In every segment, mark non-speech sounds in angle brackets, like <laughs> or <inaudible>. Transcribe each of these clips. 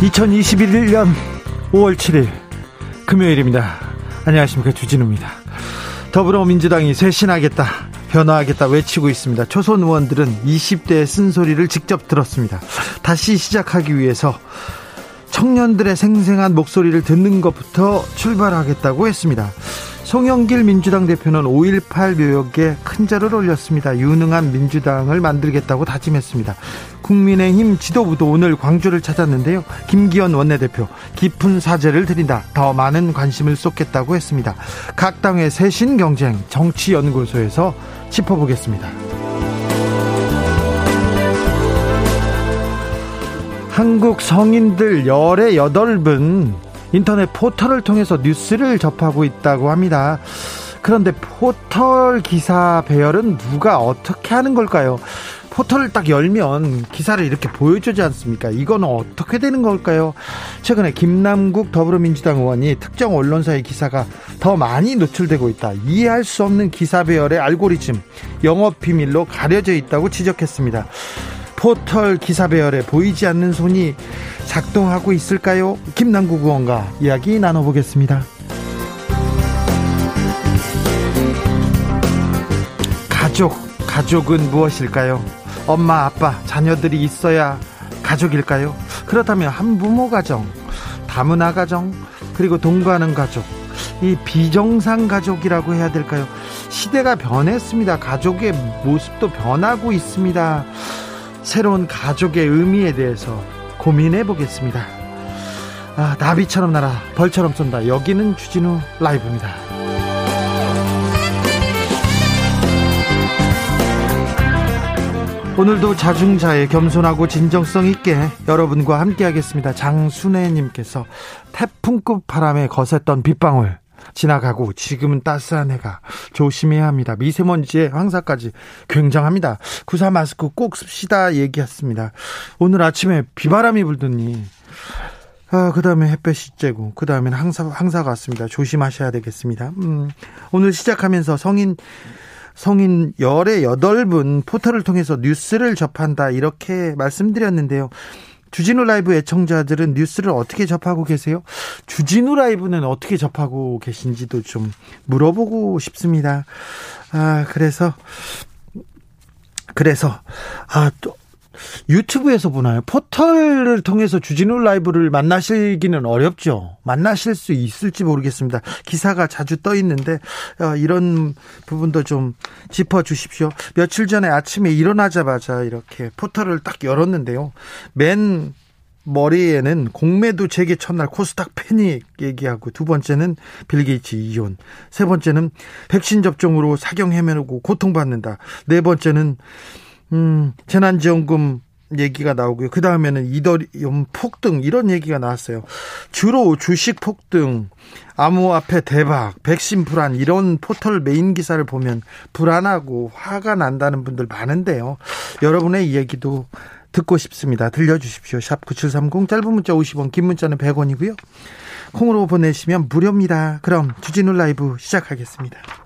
2021년 5월 7일 금요일입니다. 안녕하십니까 주진우입니다. 더불어민주당이 쇄신하겠다 변화하겠다 외치고 있습니다. 초선 의원들은 20대의 쓴소리를 직접 들었습니다. 다시 시작하기 위해서 청년들의 생생한 목소리를 듣는 것부터 출발하겠다고 했습니다. 송영길 민주당 대표는 5.18 묘역에 큰 절을 올렸습니다. 유능한 민주당을 만들겠다고 다짐했습니다. 국민의힘 지도부도 오늘 광주를 찾았는데요. 김기현 원내대표 깊은 사죄를 드린다. 더 많은 관심을 쏟겠다고 했습니다. 각 당의 새신 경쟁 정치연구소에서 짚어보겠습니다. 한국 성인들 열의 여덟 분 인터넷 포털을 통해서 뉴스를 접하고 있다고 합니다. 그런데 포털 기사 배열은 누가 어떻게 하는 걸까요? 포털을 딱 열면 기사를 이렇게 보여주지 않습니까? 이건 어떻게 되는 걸까요? 최근에 김남국 더불어민주당 의원이 특정 언론사의 기사가 더 많이 노출되고 있다. 이해할 수 없는 기사 배열의 알고리즘, 영업 비밀로 가려져 있다고 지적했습니다. 포털 기사 배열에 보이지 않는 손이 작동하고 있을까요? 김남국 의원과 이야기 나눠보겠습니다. 가족, 가족은 무엇일까요? 엄마, 아빠, 자녀들이 있어야 가족일까요? 그렇다면 한부모 가정, 다문화 가정, 그리고 동거하는 가족, 이 비정상 가족이라고 해야 될까요? 시대가 변했습니다. 가족의 모습도 변하고 있습니다. 새로운 가족의 의미에 대해서 고민해 보겠습니다. 아, 나비처럼 날아 벌처럼 쏜다. 여기는 주진우 라이브입니다. 오늘도 자중자의 겸손하고 진정성 있게 여러분과 함께하겠습니다. 장순애님께서 태풍급 바람에 거셌던 빗방울 지나가고 지금은 따스한 해가 조심해야 합니다. 미세먼지의 황사까지 굉장합니다. 구사 마스크 꼭 씁시다 얘기했습니다. 오늘 아침에 비바람이 불더니 아, 그 다음에 햇볕이 쬐고, 그 다음에는 항사, 항사가 왔습니다. 조심하셔야 되겠습니다. 음, 오늘 시작하면서 성인, 성인 열의 여덟 분 포털을 통해서 뉴스를 접한다. 이렇게 말씀드렸는데요. 주진우 라이브 애청자들은 뉴스를 어떻게 접하고 계세요? 주진우 라이브는 어떻게 접하고 계신지도 좀 물어보고 싶습니다. 아, 그래서, 그래서, 아, 또, 유튜브에서 보나요? 포털을 통해서 주진우 라이브를 만나시기는 어렵죠. 만나실 수 있을지 모르겠습니다. 기사가 자주 떠 있는데 어, 이런 부분도 좀 짚어 주십시오. 며칠 전에 아침에 일어나자마자 이렇게 포털을 딱 열었는데요. 맨 머리에는 공매도 재개 첫날 코스닥 패닉 얘기하고 두 번째는 빌 게이츠 이혼 세 번째는 백신 접종으로 사경 헤매고 고통받는다 네 번째는 음, 재난지원금 얘기가 나오고요. 그 다음에는 이더리움 폭등 이런 얘기가 나왔어요. 주로 주식 폭등, 암호화폐 대박, 백신 불안 이런 포털 메인 기사를 보면 불안하고 화가 난다는 분들 많은데요. 여러분의 이야기도 듣고 싶습니다. 들려주십시오. 샵 9730 짧은 문자 50원 긴 문자는 100원이고요. 콩으로 보내시면 무료입니다. 그럼 주진우 라이브 시작하겠습니다.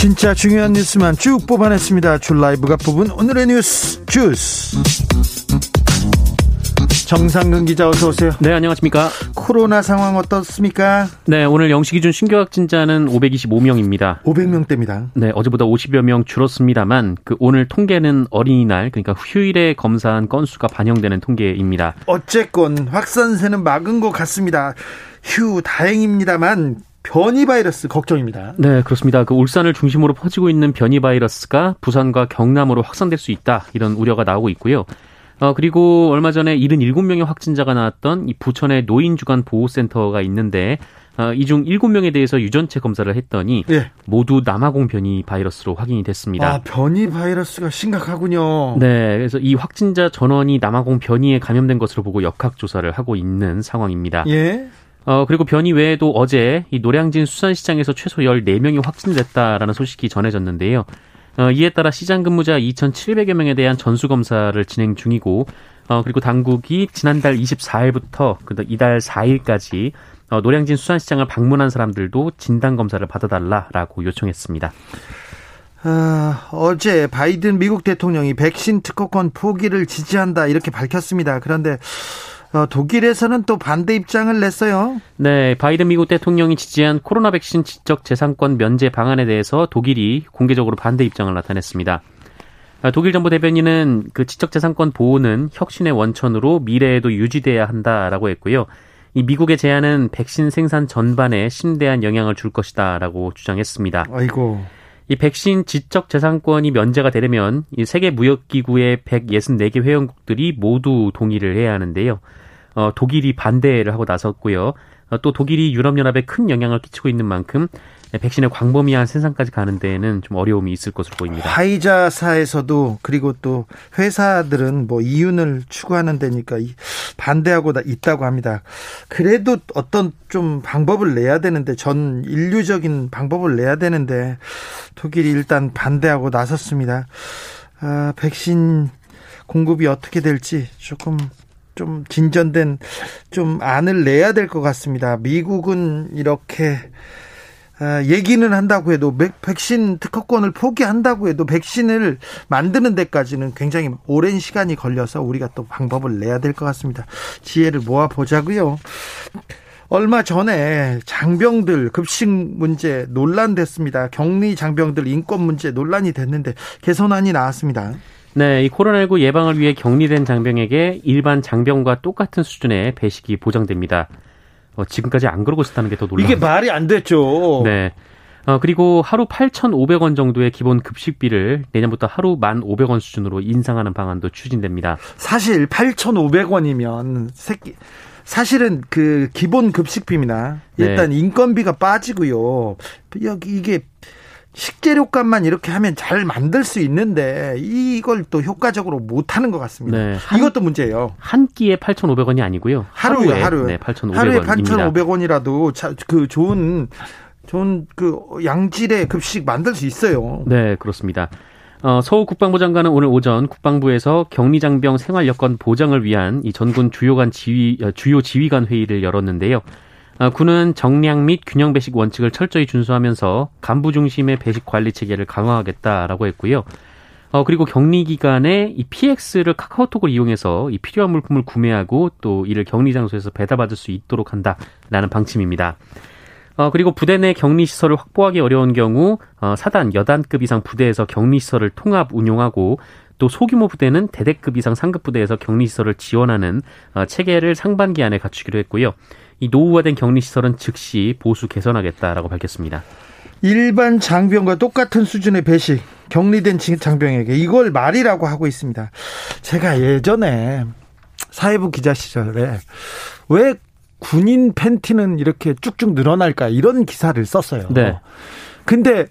진짜 중요한 뉴스만 쭉 뽑아냈습니다. 줄 라이브가 뽑은 오늘의 뉴스 주스. 정상근 기자 어서 오세요. 네, 안녕하십니까. 코로나 상황 어떻습니까? 네, 오늘 영시 기준 신규 확진자는 525명입니다. 500명대입니다. 네, 어제보다 50여 명 줄었습니다만 그 오늘 통계는 어린이날 그러니까 휴일에 검사한 건수가 반영되는 통계입니다. 어쨌건 확산세는 막은 것 같습니다. 휴 다행입니다만 변이 바이러스 걱정입니다. 네, 그렇습니다. 그 울산을 중심으로 퍼지고 있는 변이 바이러스가 부산과 경남으로 확산될 수 있다 이런 우려가 나오고 있고요. 어, 그리고 얼마 전에 77명의 확진자가 나왔던 이 부천의 노인주간 보호센터가 있는데 어, 이중 7명에 대해서 유전체 검사를 했더니 네. 모두 남아공 변이 바이러스로 확인이 됐습니다. 아, 변이 바이러스가 심각하군요. 네, 그래서 이 확진자 전원이 남아공 변이에 감염된 것으로 보고 역학 조사를 하고 있는 상황입니다. 예. 어, 그리고 변이 외에도 어제 이 노량진 수산시장에서 최소 14명이 확진됐다라는 소식이 전해졌는데요. 어, 이에 따라 시장 근무자 2,700여 명에 대한 전수 검사를 진행 중이고, 어, 그리고 당국이 지난달 24일부터 이달 4일까지 어, 노량진 수산시장을 방문한 사람들도 진단 검사를 받아달라라고 요청했습니다. 아, 어제 바이든 미국 대통령이 백신 특허권 포기를 지지한다 이렇게 밝혔습니다. 그런데 어, 독일에서는 또 반대 입장을 냈어요. 네, 바이든 미국 대통령이 지지한 코로나 백신 지적 재산권 면제 방안에 대해서 독일이 공개적으로 반대 입장을 나타냈습니다. 아, 독일 정부 대변인은 그 지적 재산권 보호는 혁신의 원천으로 미래에도 유지돼야 한다라고 했고요. 이 미국의 제안은 백신 생산 전반에 심대한 영향을 줄 것이다라고 주장했습니다. 아이고. 이 백신 지적 재산권이 면제가 되려면 이 세계 무역 기구의 164개 회원국들이 모두 동의를 해야 하는데요. 어, 독일이 반대를 하고 나섰고요. 어, 또 독일이 유럽 연합에 큰 영향을 끼치고 있는 만큼 백신의 광범위한 생산까지 가는 데에는 좀 어려움이 있을 것으로 보입니다. 화이자사에서도 그리고 또 회사들은 뭐 이윤을 추구하는 데니까 반대하고 있다고 합니다. 그래도 어떤 좀 방법을 내야 되는데 전 인류적인 방법을 내야 되는데 독일이 일단 반대하고 나섰습니다. 아, 백신 공급이 어떻게 될지 조금 좀 진전된 좀 안을 내야 될 것 같습니다. 미국은 이렇게 아, 얘기는 한다고 해도 백신 특허권을 포기한다고 해도 백신을 만드는 데까지는 굉장히 오랜 시간이 걸려서 우리가 또 방법을 내야 될 것 같습니다. 지혜를 모아 보자고요. 얼마 전에 장병들 급식 문제 논란 됐습니다. 격리 장병들 인권 문제 논란이 됐는데 개선안이 나왔습니다. 네, 이 코로나19 예방을 위해 격리된 장병에게 일반 장병과 똑같은 수준의 배식이 보장됩니다. 어, 지금까지 안 그러고 있었다는 게 더 놀라운 이게 말이 안 됐죠. 네. 어, 그리고 하루 8,500원 정도의 기본 급식비를 내년부터 하루 1,500원 수준으로 인상하는 방안도 추진됩니다. 사실 8,500원이면 새끼 사실은 그 기본 급식비입니다. 일단 네. 인건비가 빠지고요. 여기 이게 식재료값만 이렇게 하면 잘 만들 수 있는데 이걸 또 효과적으로 못 하는 것 같습니다. 네, 한, 이것도 문제예요. 한 끼에 8,500원이 아니고요. 하루에 하루 네, 8,500원입니다. 하루에 8,500원이라도 그 좋은 좋은 그 양질의 급식 만들 수 있어요. 네, 그렇습니다. 어, 서울 국방부 장관은 오늘 오전 국방부에서 격리 장병 생활 여건 보장을 위한 이 전군 주요관 지휘 어, 주요 지휘관 회의를 열었는데요. 어, 군은 정량 및 균형 배식 원칙을 철저히 준수하면서 간부 중심의 배식 관리 체계를 강화하겠다라고 했고요. 어, 그리고 격리 기간에 이 PX를 카카오톡을 이용해서 이 필요한 물품을 구매하고 또 이를 격리 장소에서 배달받을 수 있도록 한다라는 방침입니다. 어, 그리고 부대 내 격리 시설을 확보하기 어려운 경우 어, 사단, 여단급 이상 부대에서 격리 시설을 통합 운용하고 또 소규모 부대는 대대급 이상 상급 부대에서 격리 시설을 지원하는 어, 체계를 상반기 안에 갖추기로 했고요. 이 노후화 된 격리 시설은 즉시 보수 개선하겠다라고 밝혔습니다. 일반 장병과 똑같은 수준의 배식 격리된 장병에게 이걸 말이라고 하고 있습니다. 제가 예전에 사회부 기자 시절에 왜 군인 팬티는 이렇게 쭉쭉 늘어날까 이런 기사를 썼어요. 네. 근데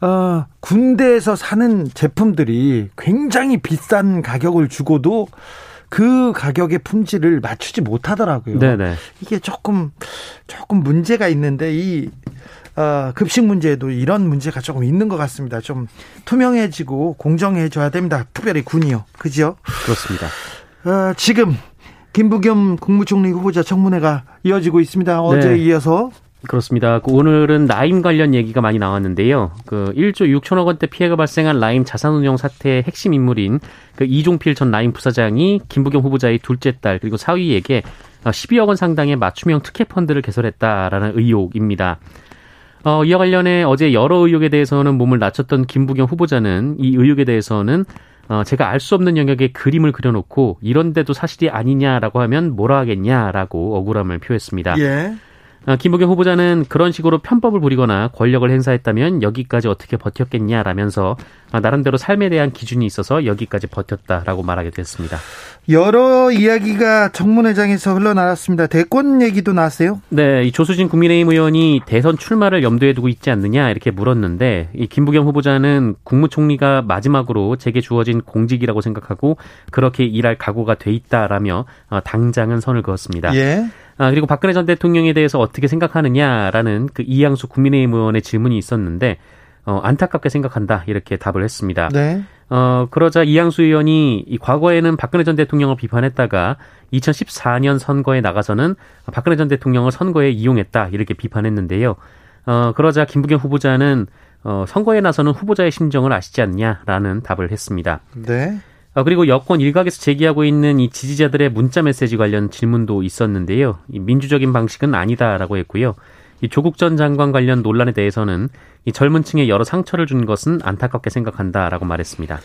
어, 군대에서 사는 제품들이 굉장히 비싼 가격을 주고도 그 가격의 품질을 맞추지 못하더라고요. 네네. 이게 조금 조금 문제가 있는데 이 어, 급식 문제에도 이런 문제가 조금 있는 것 같습니다. 좀 투명해지고 공정해져야 됩니다. 특별히 군이요. 그죠? 그렇습니다. 어, 지금 김부겸 국무총리 후보자 청문회가 이어지고 있습니다. 어제 네. 이어서 그렇습니다. 그 오늘은 라임 관련 얘기가 많이 나왔는데요. 그 1조 6천억 원대 피해가 발생한 라임 자산운용 사태의 핵심 인물인 그 이종필 전 라임 부사장이 김부겸 후보자의 둘째 딸 그리고 사위에게 12억 원 상당의 맞춤형 특혜 펀드를 개설했다라는 의혹입니다. 어, 이와 관련해 어제 여러 의혹에 대해서는 몸을 낮췄던 김부겸 후보자는 이 의혹에 대해서는 어, 제가 알 수 없는 영역에 그림을 그려놓고 이런데도 사실이 아니냐라고 하면 뭐라 하겠냐라고 억울함을 표했습니다. 예. 어, 김부겸 후보자는 그런 식으로 편법을 부리거나 권력을 행사했다면 여기까지 어떻게 버텼겠냐라면서 어, 나름대로 삶에 대한 기준이 있어서 여기까지 버텼다라고 말하게 됐습니다. 여러 이야기가 청문회장에서 흘러나왔습니다. 대권 얘기도 나왔어요? 네, 이 조수진 국민의힘 의원이 대선 출마를 염두에 두고 있지 않느냐 이렇게 물었는데 이 김부겸 후보자는 국무총리가 마지막으로 제게 주어진 공직이라고 생각하고 그렇게 일할 각오가 돼 있다라며 어, 당장은 선을 그었습니다. 예. 아, 그리고 박근혜 전 대통령에 대해서 어떻게 생각하느냐라는 그 이양수 국민의힘 의원의 질문이 있었는데 어, 안타깝게 생각한다 이렇게 답을 했습니다. 네. 어, 그러자 이양수 의원이 이 과거에는 박근혜 전 대통령을 비판했다가 2014년 선거에 나가서는 박근혜 전 대통령을 선거에 이용했다 이렇게 비판했는데요. 어, 그러자 김부겸 후보자는 어, 선거에 나서는 후보자의 심정을 아시지 않냐라는 답을 했습니다. 네. 어, 그리고 여권 일각에서 제기하고 있는 이 지지자들의 문자 메시지 관련 질문도 있었는데요. 이 민주적인 방식은 아니다라고 했고요. 이 조국 전 장관 관련 논란에 대해서는 이 젊은 층에 여러 상처를 준 것은 안타깝게 생각한다라고 말했습니다.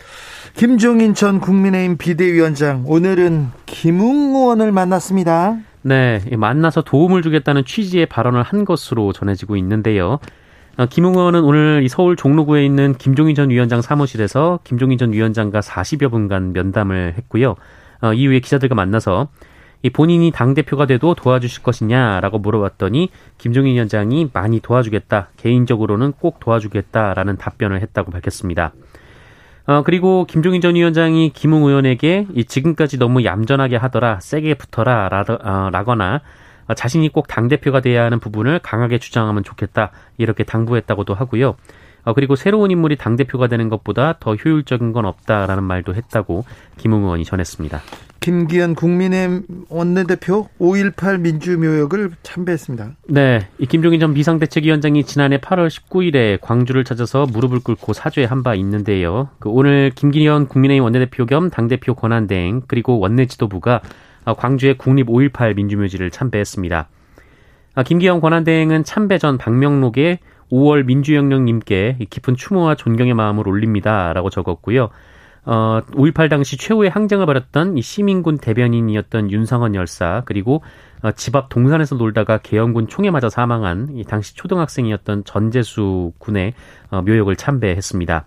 김종인 전 국민의힘 비대위원장 오늘은 김웅 의원을 만났습니다. 네, 만나서 도움을 주겠다는 취지의 발언을 한 것으로 전해지고 있는데요. 어, 김웅 의원은 오늘 서울 종로구에 있는 김종인 전 위원장 사무실에서 김종인 전 위원장과 40여 분간 면담을 했고요. 어, 이후에 기자들과 만나서 이 본인이 당대표가 돼도 도와주실 것이냐라고 물어봤더니 김종인 위원장이 많이 도와주겠다. 개인적으로는 꼭 도와주겠다라는 답변을 했다고 밝혔습니다. 어, 그리고 김종인 전 위원장이 김웅 의원에게 이 지금까지 너무 얌전하게 하더라, 세게 붙어라, 라, 어, 라거나 어, 자신이 꼭 당대표가 돼야 하는 부분을 강하게 주장하면 좋겠다. 이렇게 당부했다고도 하고요. 어, 그리고 새로운 인물이 당대표가 되는 것보다 더 효율적인 건 없다라는 말도 했다고 김웅 의원이 전했습니다. 김기현 국민의힘 원내대표 5.18 민주묘역을 참배했습니다. 네. 이 김종인 전 비상대책위원장이 지난해 8월 19일에 광주를 찾아서 무릎을 꿇고 사죄한 바 있는데요. 그 오늘 김기현 국민의힘 원내대표 겸 당대표 권한대행 그리고 원내 지도부가 어, 광주의 국립 5.18 민주묘지를 참배했습니다. 아, 김기현 권한대행은 참배 전 박명록에 5월 민주혁명님께 깊은 추모와 존경의 마음을 올립니다 라고 적었고요. 어, 5.18 당시 최후의 항쟁을 벌였던 이 시민군 대변인이었던 윤상원 열사 그리고 어, 집앞 동산에서 놀다가 계엄군 총에 맞아 사망한 이 당시 초등학생이었던 전재수 군의 어, 묘역을 참배했습니다.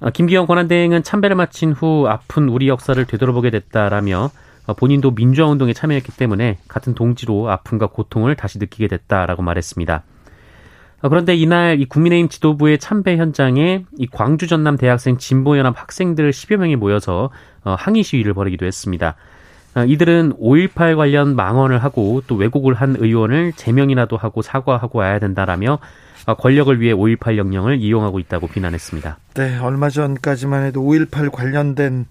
어, 김기현 권한대행은 참배를 마친 후 아픈 우리 역사를 되돌아보게 됐다라며 어, 본인도 민주화 운동에 참여했기 때문에 같은 동지로 아픔과 고통을 다시 느끼게 됐다라고 말했습니다. 어, 그런데 이날 이 국민의힘 지도부의 참배 현장에 이 광주 전남 대학생 진보연합 학생들 10여 명이 모여서 어, 항의 시위를 벌이기도 했습니다. 이들은 5.18 관련 망언을 하고 또 왜곡을 한 의원을 제명이라도 하고 사과하고 와야 된다라며 권력을 위해 5.18 영령을 이용하고 있다고 비난했습니다. 네, 얼마 전까지만 해도 5.18 관련된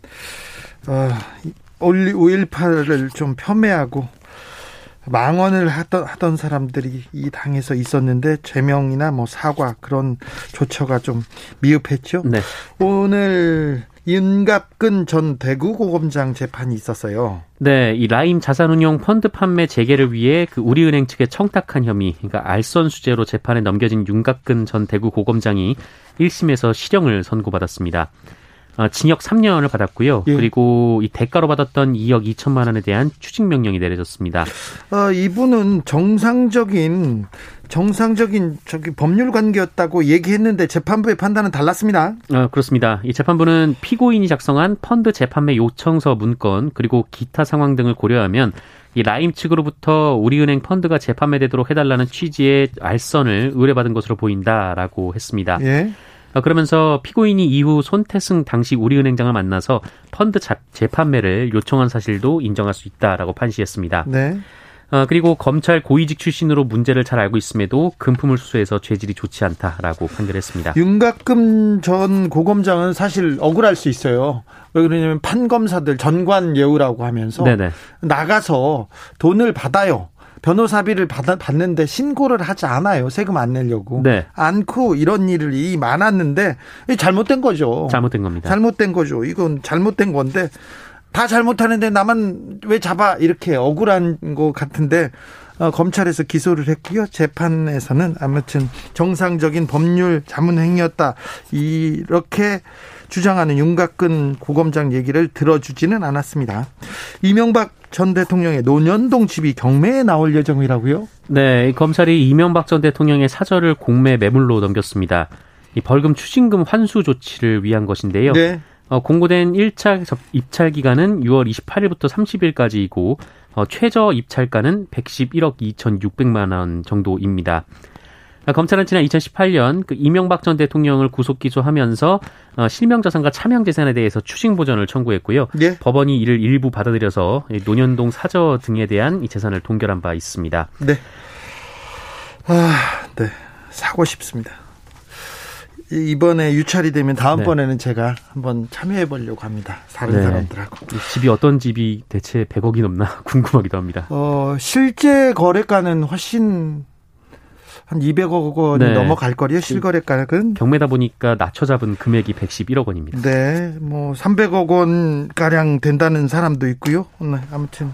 어, 5.18을 좀 폄훼하고 망언을 하던, 하던 사람들이 이 당에서 있었는데 제명이나 뭐 사과 그런 조처가 좀 미흡했죠. 네. 오늘 윤갑근 전 대구고검장 재판이 있었어요. 네, 이 라임 자산운용 펀드 판매 재개를 위해 그 우리은행 측에 청탁한 혐의, 그러니까 알선 수재로 재판에 넘겨진 윤갑근 전 대구고검장이 1심에서 실형을 선고받았습니다. 어, 징역 3년을 받았고요. 예. 그리고 이 대가로 받았던 2억 2천만 원에 대한 추징 명령이 내려졌습니다. 어, 이분은 정상적인 정상적인 저기 법률 관계였다고 얘기했는데 재판부의 판단은 달랐습니다. 어, 그렇습니다. 이 재판부는 피고인이 작성한 펀드 재판매 요청서 문건 그리고 기타 상황 등을 고려하면 이 라임 측으로부터 우리은행 펀드가 재판매되도록 해달라는 취지의 알선을 의뢰받은 것으로 보인다라고 했습니다. 예. 어, 그러면서 피고인이 이후 손태승 당시 우리은행장을 만나서 펀드 재판매를 요청한 사실도 인정할 수 있다라고 판시했습니다. 네. 어, 그리고 검찰 고위직 출신으로 문제를 잘 알고 있음에도 금품을 수수해서 죄질이 좋지 않다라고 판결했습니다. 윤곽금 전 고검장은 사실 억울할 수 있어요. 왜 그러냐면 판검사들 전관 예우라고 하면서 네네. 나가서 돈을 받아요. 변호사비를 받아, 받는데 신고를 하지 않아요. 세금 안 내려고. 네. 않고 이런 일이 많았는데 잘못된 거죠. 잘못된 겁니다. 잘못된 거죠. 이건 잘못된 건데 다 잘못하는데 나만 왜 잡아 이렇게 억울한 것 같은데 어, 검찰에서 기소를 했고요. 재판에서는 아무튼 정상적인 법률 자문 행위였다. 이렇게 주장하는 윤곽근 고검장 얘기를 들어주지는 않았습니다. 이명박 전 대통령의 노년동 집이 경매에 나올 예정이라고요? 네, 검찰이 이명박 전 대통령의 사저를 공매 매물로 넘겼습니다. 이 벌금 추징금 환수 조치를 위한 것인데요. 네. 어, 공고된 1차 입찰 기간은 6월 28일부터 30일까지이고 어, 최저 입찰가는 111억 2,600만 원 정도입니다. 아, 검찰은 지난 2018년 그 이명박 전 대통령을 구속 기소하면서 어, 실명 자산과 차명 재산에 대해서 추징 보전을 청구했고요. 예? 법원이 이를 일부 받아들여서 노년동 사저 등에 대한 이 재산을 동결한 바 있습니다. 네. 아, 네. 사고 싶습니다. 이번에 유찰이 되면 다음번에는 네. 제가 한번 참여해 보려고 합니다. 다른 네. 사람들하고. 집이 어떤 집이 대체 100억이 넘나 <laughs> 궁금하기도 합니다. 어, 실제 거래가는 훨씬 한 200억 원이 네. 넘어갈 거리요 실거래가는 경매다 보니까 낮춰 잡은 금액이 111억 원입니다. 네, 뭐 300억 원 가량 된다는 사람도 있고요. 네, 아무튼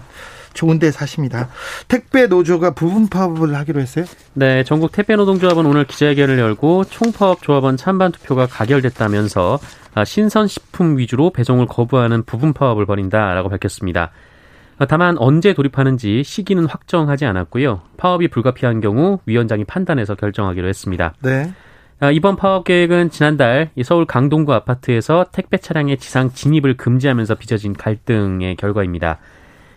좋은데 사십니다. 택배 노조가 부분 파업을 하기로 했어요? 네, 전국 택배 노동조합은 오늘 기자회견을 열고 총파업 조합원 찬반 투표가 가결됐다면서 아, 신선 식품 위주로 배송을 거부하는 부분 파업을 벌인다라고 밝혔습니다. 아, 다만 언제 돌입하는지 시기는 확정하지 않았고요. 파업이 불가피한 경우 위원장이 판단해서 결정하기로 했습니다. 네. 아, 이번 파업 계획은 지난달 서울 강동구 아파트에서 택배 차량의 지상 진입을 금지하면서 빚어진 갈등의 결과입니다.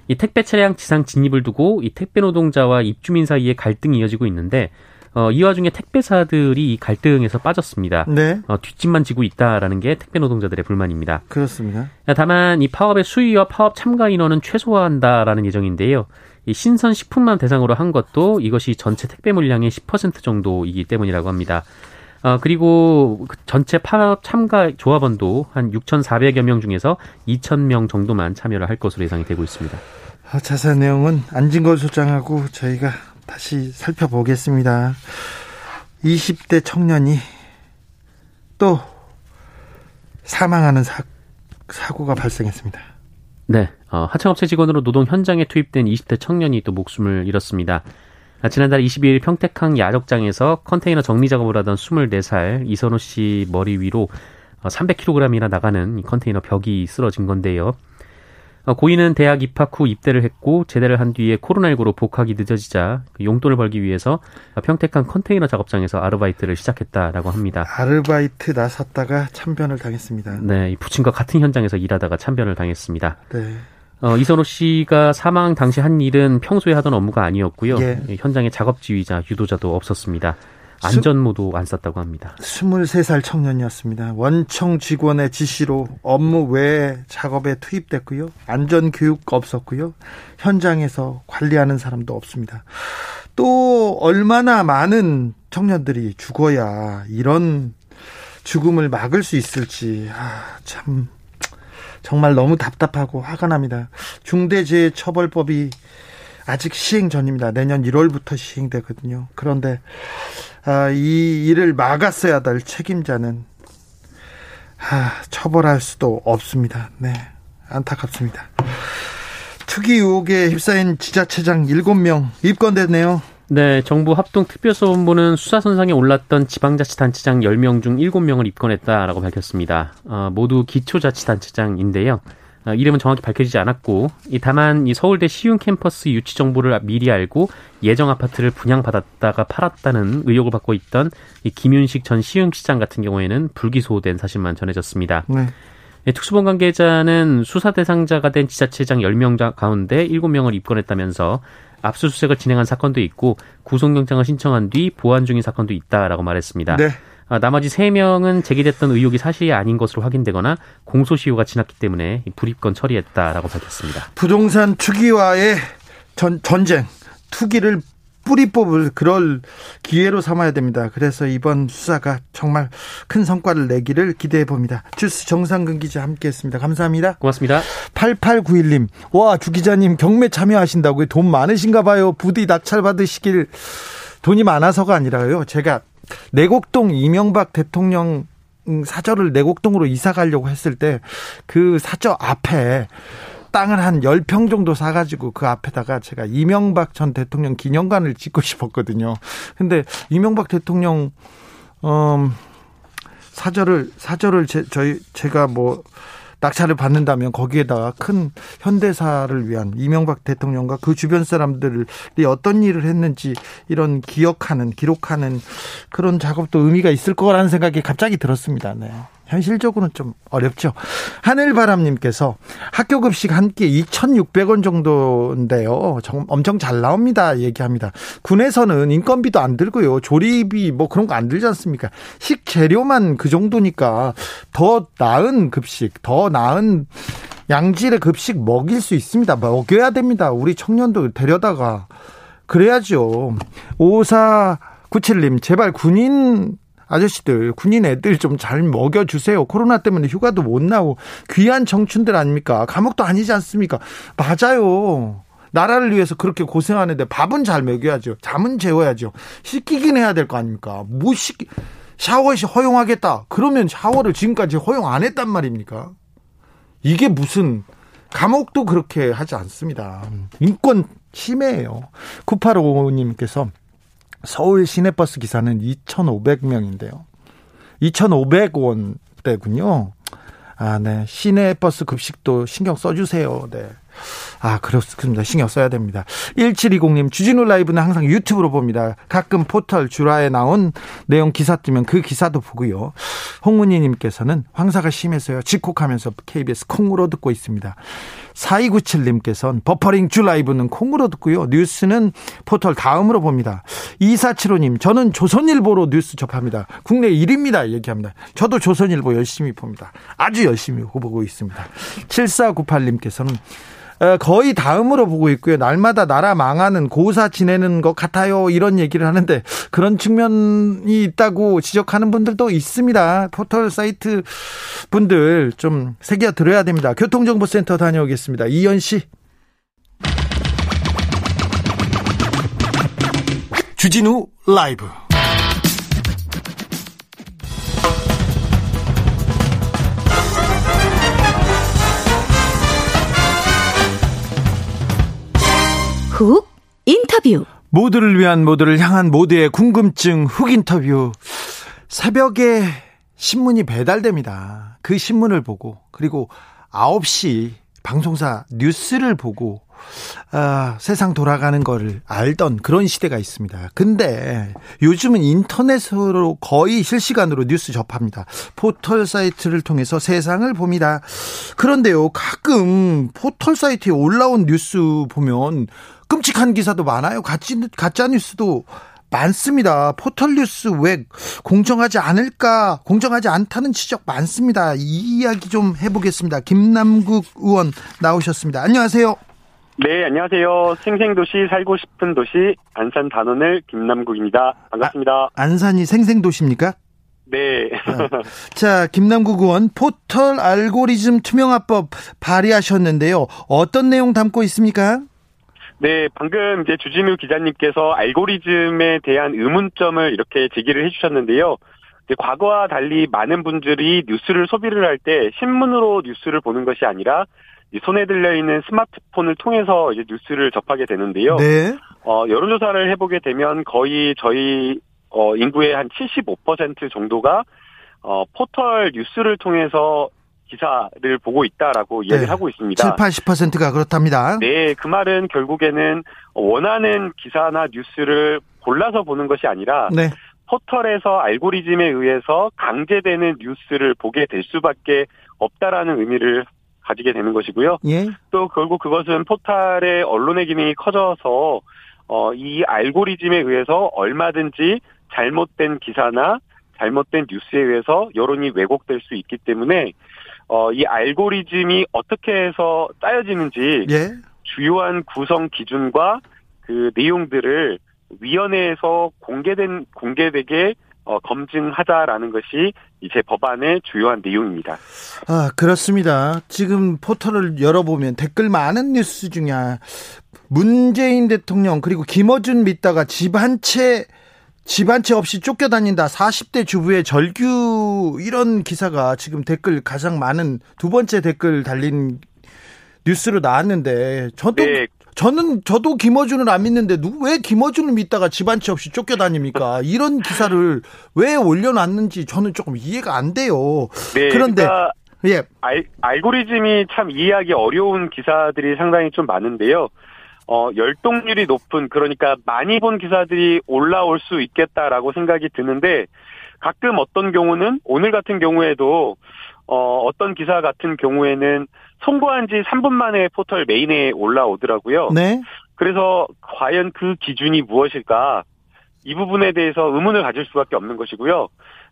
이 택배 차량 지상 진입을 두고 이 택배 노동자와 입주민 사이에 갈등이 이어지고 있는데 어, 이 와중에 택배사들이 이 갈등에서 빠졌습니다. 네. 어, 뒷짐만 지고 있다라는 게 택배 노동자들의 불만입니다. 그렇습니다. 다만 이 파업의 수위와 파업 참가 인원은 최소화한다라는 예정인데요. 이 신선 식품만 대상으로 한 것도 이것이 전체 택배 물량의 10% 정도이기 때문이라고 합니다. 어, 그리고 그 전체 파업 참가 조합원도 한 6,400여 명 중에서 2,000명 정도만 참여를 할 것으로 예상이 되고 있습니다. 아, 자세한 내용은 안진걸 소장하고 저희가 다시 살펴보겠습니다. 20대 청년이 또 사망하는 사, 사고가 발생했습니다. 네, 어, 하청업체 직원으로 노동 현장에 투입된 20대 청년이 또 목숨을 잃었습니다. 아, 지난달 22일 평택항 야적장에서 컨테이너 정리 작업을 하던 24살 이선호 씨 머리 위로 300kg이나 어, 나가는 컨테이너 벽이 쓰러진 건데요. 어, 고인은 대학 입학 후 입대를 했고 제대를 한 뒤에 코로나19로 복학이 늦어지자 그 용돈을 벌기 위해서 평택항 컨테이너 작업장에서 아르바이트를 시작했다라고 합니다. 아르바이트 나섰다가 참변을 당했습니다. 네, 부친과 같은 현장에서 일하다가 참변을 당했습니다. 네. 어, 이선호 씨가 사망 당시 한 일은 평소에 하던 업무가 아니었고요. 예. 현장에 작업 지휘자, 유도자도 없었습니다. 안전모도 안 썼다고 합니다. 23살 청년이었습니다. 원청 직원의 지시로 업무 외에 작업에 투입됐고요. 안전 교육 없었고요. 현장에서 관리하는 사람도 없습니다. 또 얼마나 많은 청년들이 죽어야 이런 죽음을 막을 수 있을지 아, 참 정말 너무 답답하고 화가 납니다. 중대재해처벌법이 아직 시행 전입니다. 내년 1월부터 시행되거든요. 그런데 아, 이 일을 막았어야 될 책임자는 아, 처벌할 수도 없습니다. 네, 안타깝습니다. 투기 의혹에 휩싸인 지자체장 7명 입건됐네요. 네, 정부 합동 특별수본부는 수사 선상에 올랐던 지방자치단체장 10명 중 7명을 입건했다라고 밝혔습니다. 어, 모두 기초자치단체장인데요. 어, 이름은 정확히 밝혀지지 않았고, 이 다만 이 서울대 시흥 캠퍼스 유치 정보를 미리 알고 예정 아파트를 분양받았다가 팔았다는 의혹을 받고 있던 이 김윤식 전 시흥시장 같은 경우에는 불기소된 사실만 전해졌습니다. 네. 네, 특수본 관계자는 수사 대상자가 된 지자체장 10명 가운데 7명을 입건했다면서 압수수색을 진행한 사건도 있고 구속영장을 신청한 뒤 보안 중인 사건도 있다라고 말했습니다. 네. 아, 나머지 3명은 제기됐던 의혹이 사실이 아닌 것으로 확인되거나 공소시효가 지났기 때문에 불입건 처리했다라고 밝혔습니다. 부동산 투기와의 전, 전쟁, 투기를 뿌리 뽑을 그럴 기회로 삼아야 됩니다. 그래서 이번 수사가 정말 큰 성과를 내기를 기대해 봅니다. 주스 정상근 기자 함께 했습니다. 감사합니다. 고맙습니다. 8891님, 와, 주 기자님 경매 참여하신다고요? 돈 많으신가 봐요. 부디 낙찰 받으시길 돈이 많아서가 아니라요. 제가 내곡동 이명박 대통령 음, 사저를 내곡동으로 이사 가려고 했을 때 그 사저 앞에 땅을 한 10평 정도 사가지고 그 앞에다가 제가 이명박 전 대통령 기념관을 짓고 싶었거든요. 근데 이명박 대통령, 음, 사절을, 사절을 제, 저희, 제가 뭐, 낙찰을 받는다면 거기에다가 큰 현대사를 위한 이명박 대통령과 그 주변 사람들이 어떤 일을 했는지 이런 기억하는 기록하는 그런 작업도 의미가 있을 거라는 생각이 갑자기 들었습니다. 네. 현실적으로는 좀 어렵죠. 하늘바람님께서 학교 급식 한 끼 2,600원 정도인데요. 엄청 잘 나옵니다. 얘기합니다. 군에서는 인건비도 안 들고요. 조리비 뭐 그런 거 안 들지 않습니까? 식재료만 그 정도니까 더 나은 급식, 더 나은 양질의 급식 먹일 수 있습니다. 먹여야 됩니다. 우리 청년도 데려다가 그래야죠. 5497님, 제발 군인 아저씨들, 군인 애들 좀 잘 먹여주세요. 코로나 때문에 휴가도 못 나오고 귀한 청춘들 아닙니까? 감옥도 아니지 않습니까? 맞아요. 나라를 위해서 그렇게 고생하는데 밥은 잘 먹여야죠. 잠은 재워야죠. 씻기긴 해야 될 거 아닙니까? 뭐 씻기, 샤워시 허용하겠다. 그러면 샤워를 지금까지 허용 안 했단 말입니까? 이게 무슨, 감옥도 그렇게 하지 않습니다. 인권 침해예요. 9855님께서 서울 시내버스 기사는 2,500명인데요. 2,500원대군요. 아, 네. 시내버스 급식도 신경 써주세요. 네. 아, 그렇습니다. 신경 써야 됩니다. 1720님, 주진우 라이브는 항상 유튜브로 봅니다. 가끔 포털 주라에 나온 내용 기사 뜨면 그 기사도 보고요. 홍문희님께서는 황사가 심해서요. 직콕하면서 KBS 콩으로 듣고 있습니다. 4297님께서는 버퍼링 주 라이브는 콩으로 듣고요. 뉴스는 포털 다음으로 봅니다. 2475님, 저는 조선일보로 뉴스 접합니다. 국내 1위입니다. 얘기합니다. 저도 조선일보 열심히 봅니다. 아주 열심히 보고 있습니다. 7498님께서는 어, 거의 다음으로 보고 있고요. 날마다 나라 망하는 고사 지내는 것 같아요. 이런 얘기를 하는데 그런 측면이 있다고 지적하는 분들도 있습니다. 포털 사이트 분들 좀 새겨 들어야 됩니다. 교통정보센터 다녀오겠습니다. 이현 씨. 주진우 라이브 훅 인터뷰 모두를 위한 모두를 향한 모두의 궁금증 훅 인터뷰 새벽에 신문이 배달됩니다. 그 신문을 보고 그리고 9시 방송사 뉴스를 보고 아, 세상 돌아가는 거를 알던 그런 시대가 있습니다. 근데 요즘은 인터넷으로 거의 실시간으로 뉴스 접합니다. 포털 사이트를 통해서 세상을 봅니다. 그런데요, 가끔 포털 사이트에 올라온 뉴스 보면 끔찍한 기사도 많아요. 가짜, 가짜 뉴스도 많습니다. 포털 뉴스 왜 공정하지 않을까, 공정하지 않다는 지적 많습니다. 이 이야기 좀 해보겠습니다. 김남국 의원 나오셨습니다. 안녕하세요. 네, 안녕하세요. 생생도시 살고 싶은 도시 안산 단원을 김남국입니다. 반갑습니다. 아, 안산이 생생도시입니까? 네. <laughs> 자, 김남국 의원 포털 알고리즘 투명화법 발의하셨는데요. 어떤 내용 담고 있습니까? 네, 방금 이제 주진우 기자님께서 알고리즘에 대한 의문점을 이렇게 제기를 해주셨는데요. 과거와 달리 많은 분들이 뉴스를 소비를 할 때 신문으로 뉴스를 보는 것이 아니라 손에 들려 있는 스마트폰을 통해서 이제 뉴스를 접하게 되는데요. 네. 어, 여론조사를 해보게 되면 거의 저희 어, 인구의 한 75% 정도가 어, 포털 뉴스를 통해서 기사를 보고 있다라고 이야기를 네. 하고 있습니다. 7, 80%가 그렇답니다. 네, 그 말은 결국에는 원하는 기사나 뉴스를 골라서 보는 것이 아니라 네. 포털에서 알고리즘에 의해서 강제되는 뉴스를 보게 될 수밖에 없다라는 의미를 가지게 되는 것이고요. 예. 또 결국 그것은 포털의 언론의 기능이 커져서 어, 이 알고리즘에 의해서 얼마든지 잘못된 기사나 잘못된 뉴스에 의해서 여론이 왜곡될 수 있기 때문에 어, 이 알고리즘이 어떻게 해서 짜여지는지 예. 주요한 구성 기준과 그 내용들을 위원회에서 공개된 공개되게 어, 검증하자라는 것이 이제 법안의 주요한 내용입니다. 아 그렇습니다. 지금 포털을 열어보면 댓글 많은 뉴스 중에 문재인 대통령 그리고 김어준 믿다가 집 한 채 집 한 채 없이 쫓겨다닌다. 40대 주부의 절규 이런 기사가 지금 댓글 가장 많은 두 번째 댓글 달린 뉴스로 나왔는데 저도 네. 저는 저도 김어준을 안 믿는데 누, 왜 김어준을 믿다가 집한채 없이 쫓겨다닙니까? 이런 기사를 왜 올려놨는지 저는 조금 이해가 안 돼요. 네, 그런데 그러니까 예, 알, 알고리즘이 참 이해하기 어려운 기사들이 상당히 좀 많은데요. 어, 열동률이 높은, 그러니까 많이 본 기사들이 올라올 수 있겠다라고 생각이 드는데, 가끔 어떤 경우는, 오늘 같은 경우에도, 어, 어떤 기사 같은 경우에는 송고한 지 3분 만에 포털 메인에 올라오더라고요. 네, 그래서 과연 그 기준이 무엇일까? 이 부분에 대해서 의문을 가질 수밖에 없는 것이고요.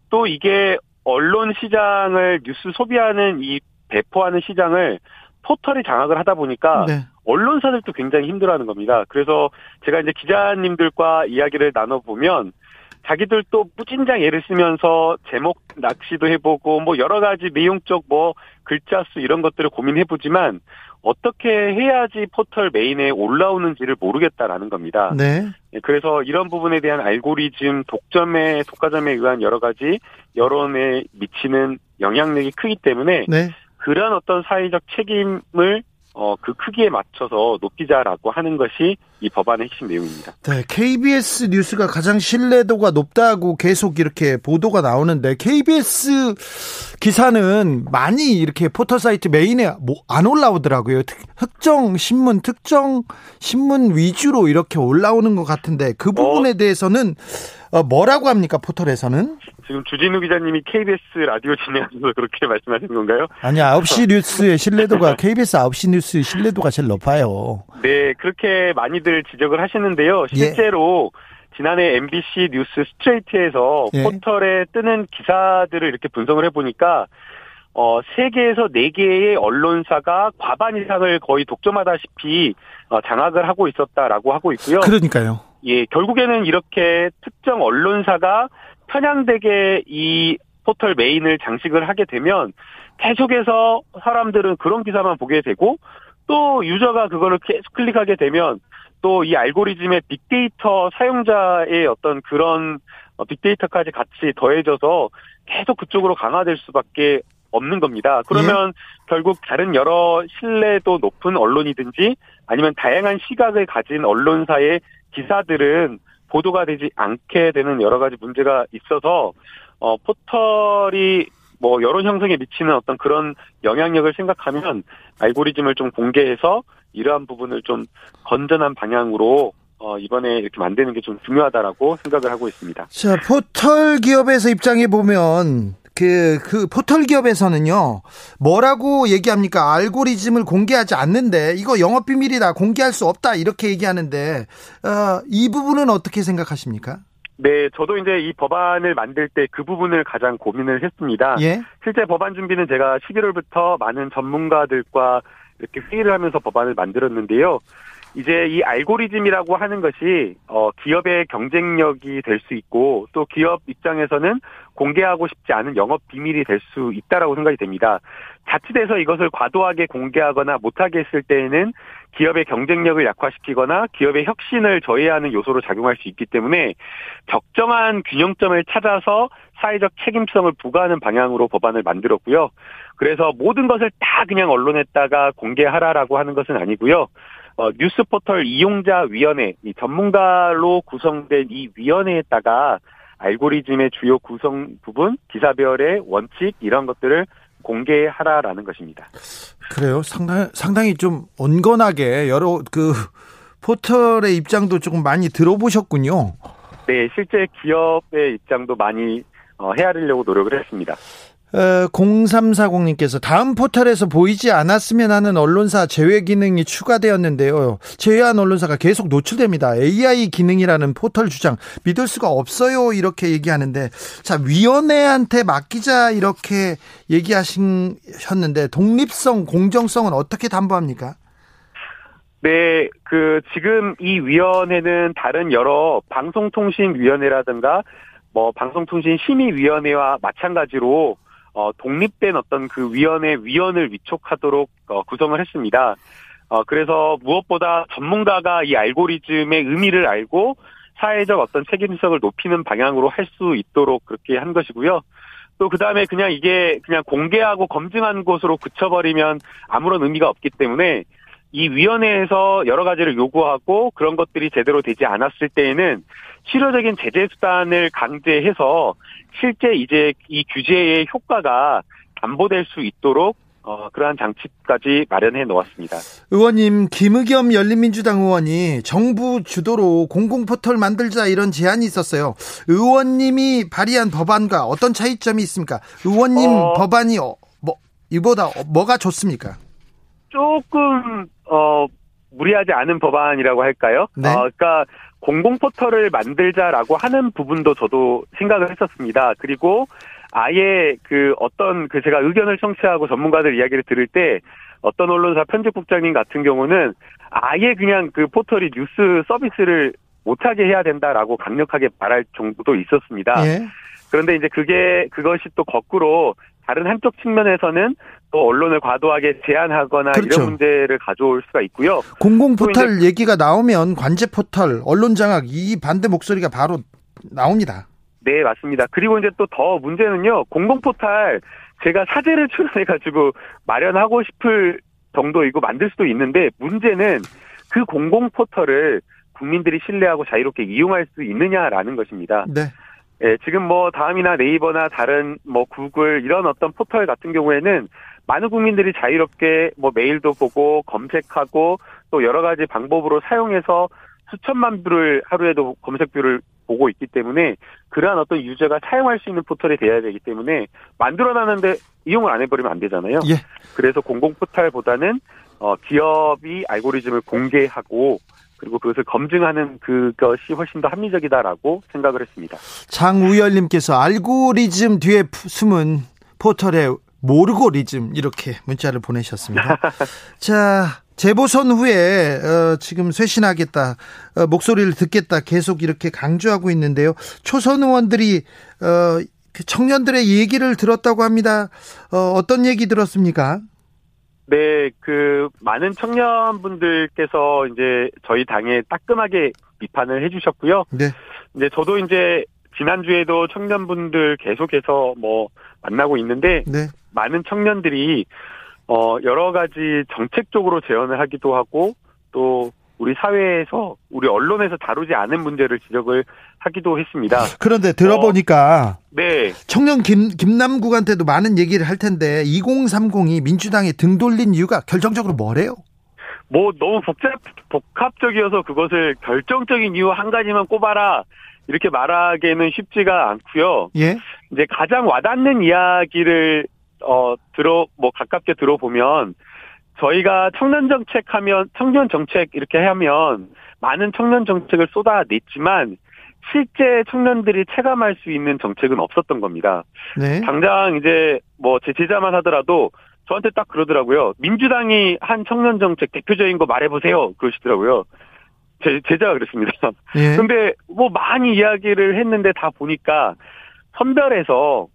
또 이게 언론 시장을 뉴스 소비하는 이 배포하는 시장을 포털이 장악을 하다 보니까 네, 언론사들도 굉장히 힘들어하는 겁니다. 그래서 제가 이제 기자님들과 이야기를 나눠보면 자기들도 무진장 애를 쓰면서 제목 낚시도 해보고 뭐 여러 가지 내용적 뭐 글자 수 이런 것들을 고민해보지만 어떻게 해야지 포털 메인에 올라오는지를 모르겠다라는 겁니다. 네, 예, 그래서 이런 부분에 대한 알고리즘, 독점의 독과점에 의한 여러 가지 여론에 미치는 영향력이 크기 때문에 네. 그런 어떤 사회적 책임을 어, 그 크기에 맞춰서 높이자라고 하는 것이 이 법안의 핵심 내용입니다. 네, KBS 뉴스가 가장 신뢰도가 높다고 계속 이렇게 보도가 나오는데 KBS 기사는 많이 이렇게 포털 사이트 메인에 뭐 안 올라오더라고요. 특, 특정 신문, 특정 신문 위주로 이렇게 올라오는 것 같은데 그 부분에 대해서는 어, 뭐라고 합니까 포털에서는? 지금 주진우 기자님이 KBS 라디오 진행하셔서 그렇게 <laughs> 말씀하시는 건가요? 아니 9시 뉴스의 신뢰도가 KBS 9시 뉴스의 신뢰도가 제일 높아요. 네, 그렇게 많이들 지적을 하시는데요. 예. 실제로 지난해 MBC 뉴스 스트레이트에서 예. 포털에 뜨는 기사들을 이렇게 분석을 해보니까 어, 세개에서 네개의 언론사가 과반 이상을 거의 독점하다시피 어, 장악을 하고 있었다라고 하고 있고요. 그러니까요. 예, 결국에는 이렇게 특정 언론사가 편향되게 이 포털 메인을 장식을 하게 되면 계속해서 사람들은 그런 기사만 보게 되고 또 유저가 그거를 계속 클릭하게 되면 또 이 알고리즘의 빅데이터 사용자의 어떤 그런 어, 빅데이터까지 같이 더해져서 계속 그쪽으로 강화될 수밖에 없는 겁니다. 그러면 결국 다른 여러 신뢰도 높은 언론이든지 아니면 다양한 시각을 가진 언론사의 기사들은 보도가 되지 않게 되는 여러 가지 문제가 있어서 어 포털이 뭐 여론 형성에 미치는 어떤 그런 영향력을 생각하면 알고리즘을 좀 공개해서 이러한 부분을 좀 건전한 방향으로 어 이번에 이렇게 만드는 게 좀 중요하다라고 생각을 하고 있습니다. 자, 포털 기업에서 입장해 보면 그, 그 포털 기업에서는요, 뭐라고 얘기합니까? 알고리즘을 공개하지 않는데, 이거 영업비밀이다, 공개할 수 없다, 이렇게 얘기하는데, 어, 이 부분은 어떻게 생각하십니까? 네, 저도 이제 이 법안을 만들 때 그 부분을 가장 고민을 했습니다. 예? 실제 법안 준비는 제가 11월부터 많은 전문가들과 이렇게 회의를 하면서 법안을 만들었는데요. 이제 이 알고리즘이라고 하는 것이 어 기업의 경쟁력이 될 수 있고 또 기업 입장에서는 공개하고 싶지 않은 영업 비밀이 될 수 있다라고 생각이 됩니다. 자칫해서 이것을 과도하게 공개하거나 못하게 했을 때에는 기업의 경쟁력을 약화시키거나 기업의 혁신을 저해하는 요소로 작용할 수 있기 때문에 적정한 균형점을 찾아서 사회적 책임성을 부과하는 방향으로 법안을 만들었고요. 그래서 모든 것을 다 그냥 언론에다가 공개하라라고 하는 것은 아니고요. 어, 뉴스 포털 이용자 위원회, 이 전문가로 구성된 이 위원회에다가 알고리즘의 주요 구성 부분, 기사별의 원칙 이런 것들을 공개하라라는 것입니다. 그래요. 상당히, 상당히 좀 온건하게 여러 그 포털의 입장도 조금 많이 들어보셨군요. 네, 실제 기업의 입장도 많이 어, 헤아리려고 노력을 했습니다. 어, 0340님께서 다음 포털에서 보이지 않았으면 하는 언론사 제외 기능이 추가되었는데요. 제외한 언론사가 계속 노출됩니다. AI 기능이라는 포털 주장 믿을 수가 없어요. 이렇게 얘기하는데 자 위원회한테 맡기자 이렇게 얘기하셨는데 독립성, 공정성은 어떻게 담보합니까? 네, 그 지금 이 위원회는 다른 여러 방송통신위원회라든가 뭐 방송통신심의위원회와 마찬가지로 어, 독립된 어떤 그 위원회 위원을 위촉하도록 어, 구성을 했습니다. 어, 그래서 무엇보다 전문가가 이 알고리즘의 의미를 알고 사회적 어떤 책임성을 높이는 방향으로 할 수 있도록 그렇게 한 것이고요. 또 그 다음에 그냥 이게 그냥 공개하고 검증한 것으로 그쳐버리면 아무런 의미가 없기 때문에 이 위원회에서 여러 가지를 요구하고 그런 것들이 제대로 되지 않았을 때에는 실효적인 제재 수단을 강제해서 실제 이제 이 규제의 효과가 담보될 수 있도록 어, 그러한 장치까지 마련해 놓았습니다. 의원님, 김의겸 열린민주당 의원이 정부 주도로 공공 포털 만들자 이런 제안이 있었어요. 의원님이 발의한 법안과 어떤 차이점이 있습니까? 의원님 어, 법안이 어, 뭐, 이보다 뭐가 좋습니까? 조금, 어, 무리하지 않은 법안이라고 할까요? 네. 어, 그러니까 공공 포털을 만들자라고 하는 부분도 저도 생각을 했었습니다. 그리고 아예 그 어떤 그 제가 의견을 청취하고 전문가들 이야기를 들을 때 어떤 언론사 편집국장님 같은 경우는 아예 그냥 그 포털이 뉴스 서비스를 못하게 해야 된다라고 강력하게 말할 정도도 있었습니다. 예. 그런데 이제 그게 그것이 또 거꾸로 다른 한쪽 측면에서는 또 언론을 과도하게 제한하거나 그렇죠. 이런 문제를 가져올 수가 있고요. 공공 포털 얘기가 나오면 관제 포털, 언론 장악 이 반대 목소리가 바로 나옵니다. 네, 맞습니다. 그리고 이제 또 더 문제는요, 공공포탈 제가 사제를 <laughs> 출연해 가지고 마련하고 싶을 정도이고 만들 수도 있는데, 문제는 그 공공 포털을 국민들이 신뢰하고 자유롭게 이용할 수 있느냐라는 것입니다. 네. 예, 지금 뭐 다음이나 네이버나 다른 뭐 구글 이런 어떤 포털 같은 경우에는 많은 국민들이 자유롭게 뭐 메일도 보고 검색하고 또 여러 가지 방법으로 사용해서 수천만 view를 하루에도 검색 view를 보고 있기 때문에 그러한 어떤 유저가 사용할 수 있는 포털이 돼야 되기 때문에 만들어놨는데 이용을 안 해버리면 안 되잖아요. 예. 그래서 공공 포털보다는 어, 기업이 알고리즘을 공개하고 그리고 그것을 검증하는 그것이 훨씬 더 합리적이다라고 생각을 했습니다. 장우열님께서 알고리즘 뒤에 숨은 포털의 모르고리즘 이렇게 문자를 보내셨습니다. <laughs> 자, 재보선 후에 어, 지금 쇄신하겠다, 어, 목소리를 듣겠다 계속 이렇게 강조하고 있는데요. 초선 의원들이 어, 그 청년들의 얘기를 들었다고 합니다. 어, 떤 얘기 들었습니까? 네, 그 많은 청년분들께서 이제 저희 당에 따끔하게 비판을 해주셨고요. 네. 이제 저도 이제 지난주에도 청년분들 계속해서 뭐 만나고 있는데 네. 많은 청년들이 어 여러 가지 정책적으로 제언을 하기도 하고 또 우리 사회에서 우리 언론에서 다루지 않은 문제를 지적을 하기도 했습니다. 그런데 들어보니까 어, 네. 청년 김 김남국한테도 많은 얘기를 할 텐데 2030이 민주당에 등 돌린 이유가 결정적으로 뭐래요? 뭐 너무 복잡 복합적이어서 그것을 결정적인 이유 한 가지만 꼽아라 이렇게 말하기에는 쉽지가 않고요. 예. 이제 가장 와닿는 이야기를 어 들어 뭐 가깝게 들어보면 저희가 청년 정책 하면 청년 정책 이렇게 하면 많은 청년 정책을 쏟아냈지만 실제 청년들이 체감할 수 있는 정책은 없었던 겁니다. 네. 당장 이제 뭐 제 제자만 하더라도 저한테 딱 그러더라고요. 민주당이 한 청년 정책 대표적인 거 말해보세요. 그러시더라고요. 제 제자가 그랬습니다. 예. 근데 뭐 많이 이야기를 했는데 다 보니까 선별해서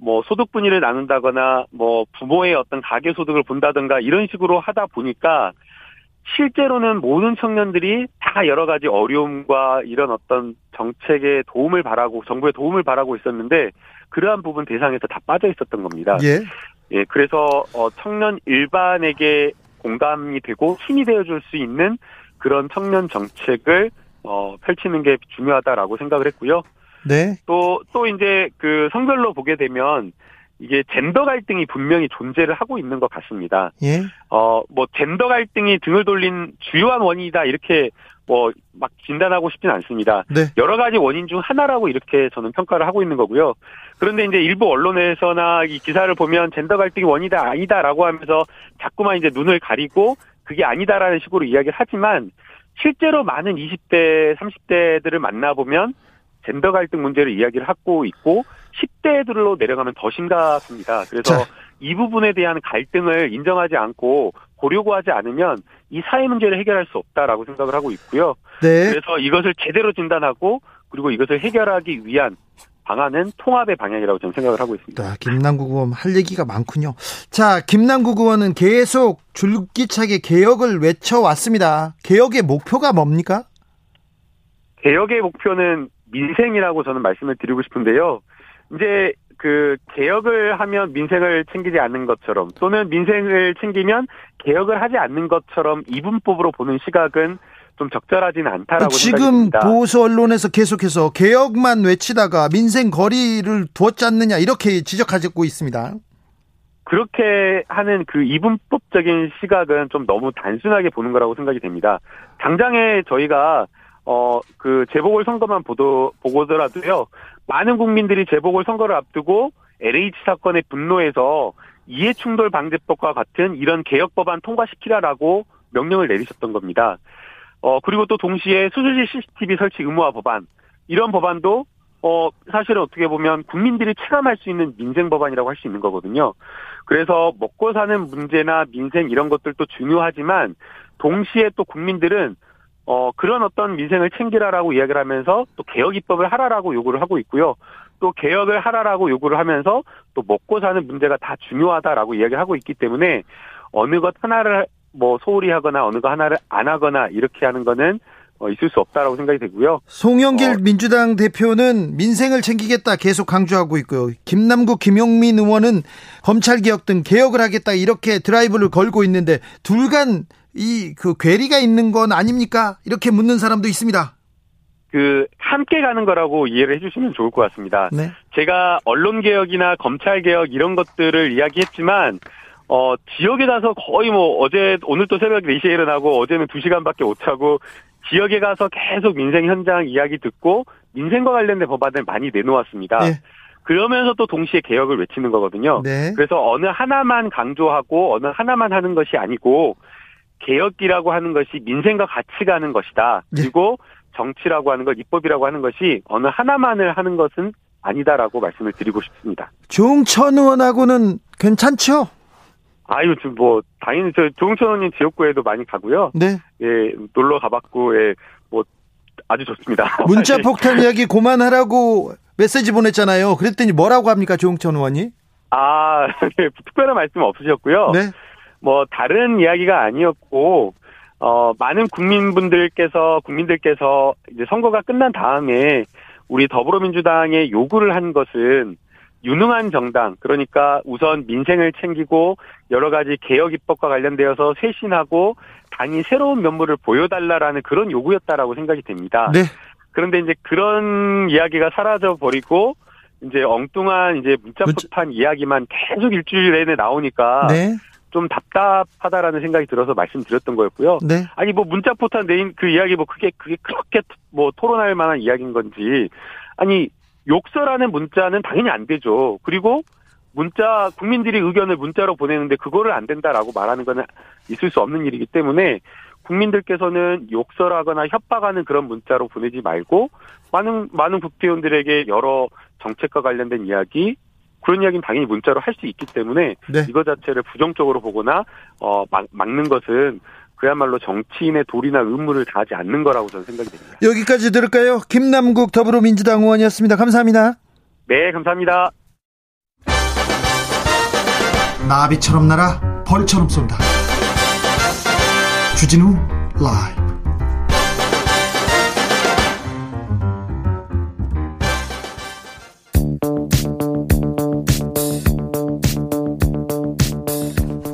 뭐 소득 분위를 나눈다거나 뭐 부모의 어떤 가계 소득을 본다든가 이런 식으로 하다 보니까 실제로는 모든 청년들이 다 여러 가지 어려움과 이런 어떤 정책의 도움을 바라고 정부의 도움을 바라고 있었는데 그러한 부분 대상에서 다 빠져 있었던 겁니다. 예. 예, 그래서 어 청년 일반에게 공감이 되고 힘이 되어 줄 수 있는 그런 청년 정책을 어 펼치는 게 중요하다라고 생각을 했고요. 네. 또, 또 이제 그 성별로 보게 되면 이게 젠더 갈등이 분명히 존재를 하고 있는 것 같습니다. 예. 어, 뭐 젠더 갈등이 등을 돌린 주요한 원인이다 이렇게 뭐 막 진단하고 싶지는 않습니다. 네. 여러 가지 원인 중 하나라고 이렇게 저는 평가를 하고 있는 거고요. 그런데 이제 일부 언론에서나 이 기사를 보면 젠더 갈등이 원이다 아니다라고 하면서 자꾸만 이제 눈을 가리고 그게 아니다라는 식으로 이야기를 하지만 실제로 많은 20대, 30대들을 만나보면 젠더 갈등 문제를 이야기를 하고 있고 10대들로 내려가면 더 심각합니다. 그래서 자. 이 부분에 대한 갈등을 인정하지 않고 보려고 하지 않으면 이 사회 문제를 해결할 수 없다라고 생각을 하고 있고요. 네. 그래서 이것을 제대로 진단하고 그리고 이것을 해결하기 위한 방안은 통합의 방향이라고 저는 생각을 하고 있습니다. 자, 김남국 의원 할 얘기가 많군요. 자, 김남국 의원은 계속 줄기차게 개혁을 외쳐왔습니다. 개혁의 목표가 뭡니까? 개혁의 목표는 민생이라고 저는 말씀을 드리고 싶은데요. 이제 그 개혁을 하면 민생을 챙기지 않는 것처럼 또는 민생을 챙기면 개혁을 하지 않는 것처럼 이분법으로 보는 시각은 좀 적절하지는 않다라고 지금 생각됩니다. 보수 언론에서 계속해서 개혁만 외치다가 민생 거리를 두었지 않느냐 이렇게 지적하고 있습니다. 그렇게 하는 그 이분법적인 시각은 좀 너무 단순하게 보는 거라고 생각이 됩니다. 당장에 저희가 어 그 재보궐 선거만 보도 보고더라도요 많은 국민들이 재보궐 선거를 앞두고 LH 사건의 분노에서 이해충돌 방지법과 같은 이런 개혁 법안 통과시키라라고 명령을 내리셨던 겁니다. 어 그리고 또 동시에 수수지 CCTV 설치 의무화 법안 이런 법안도 어 사실은 어떻게 보면 국민들이 체감할 수 있는 민생 법안이라고 할 수 있는 거거든요. 그래서 먹고 사는 문제나 민생 이런 것들도 중요하지만 동시에 또 국민들은 어 그런 어떤 민생을 챙기라라고 이야기를 하면서 또 개혁 입법을 하라라고 요구를 하고 있고요. 또 개혁을 하라라고 요구를 하면서 또 먹고 사는 문제가 다 중요하다라고 이야기를 하고 있기 때문에 어느 것 하나를 뭐 소홀히 하거나 어느 것 하나를 안 하거나 이렇게 하는 거는 어, 있을 수 없다라고 생각이 되고요. 송영길 어. 민주당 대표는 민생을 챙기겠다 계속 강조하고 있고요. 김남국, 김용민 의원은 검찰 개혁 등 개혁을 하겠다 이렇게 드라이브를 걸고 있는데 둘간 이 그 괴리가 있는 건 아닙니까? 이렇게 묻는 사람도 있습니다. 그 함께 가는 거라고 이해를 해주시면 좋을 것 같습니다. 네. 제가 언론 개혁이나 검찰 개혁 이런 것들을 이야기했지만 어 지역에 가서 거의 뭐 어제 오늘 또 새벽 4시에 일어나고 어제는 2시간밖에 못 자고 지역에 가서 계속 민생 현장 이야기 듣고 민생과 관련된 법안을 많이 내놓았습니다. 네. 그러면서 또 동시에 개혁을 외치는 거거든요. 네. 그래서 어느 하나만 강조하고 어느 하나만 하는 것이 아니고 개혁이라고 하는 것이 민생과 같이 가는 것이다. 네. 그리고 정치라고 하는 것, 입법이라고 하는 것이 어느 하나만을 하는 것은 아니다라고 말씀을 드리고 싶습니다. 조홍천 의원하고는 괜찮죠? 아유, 지금 뭐 당연히 저 조홍천 의원님 지역구에도 많이 가고요. 네. 예, 놀러 가봤고, 예, 뭐 아주 좋습니다. <laughs> 문자 폭탄 이야기 그만하라고 메시지 보냈잖아요. 그랬더니 뭐라고 합니까, 조홍천 의원이? 아, 네, <laughs> 특별한 말씀 없으셨고요. 네. 뭐 다른 이야기가 아니었고 어 많은 국민분들께서 국민들께서 이제 선거가 끝난 다음에 우리 더불어민주당에 요구를 한 것은 유능한 정당 그러니까 우선 민생을 챙기고 여러 가지 개혁 입법과 관련되어서 쇄신하고 당이 새로운 면모를 보여달라라는 그런 요구였다라고 생각이 됩니다. 네. 그런데 이제 그런 이야기가 사라져 버리고 이제 엉뚱한 이제 문자 문자- 폭탄 이야기만 계속 일주일 내내 나오니까 네. 좀 답답하다라는 생각이 들어서 말씀드렸던 거였고요. 네. 아니 뭐 문자 포탄 내인 그 이야기 뭐 그게 그게 그렇게 뭐 토론할 만한 이야기인 건지 아니 욕설하는 문자는 당연히 안 되죠. 그리고 문자 국민들이 의견을 문자로 보내는데 그거를 안 된다라고 말하는 거는 있을 수 없는 일이기 때문에 국민들께서는 욕설하거나 협박하는 그런 문자로 보내지 말고 많은 많은 국회의원들에게 여러 정책과 관련된 이야기 그런 이야기는 당연히 문자로 할 수 있기 때문에 네. 이거 자체를 부정적으로 보거나 어 막, 막는 것은 그야말로 정치인의 도리나 의무를 다하지 않는 거라고 저는 생각이 됩니다. 여기까지 들을까요? 김남국 더불어민주당 의원이었습니다. 감사합니다. 네, 감사합니다. 나비처럼 날아 벌처럼 쏜다. 주진우 라이브.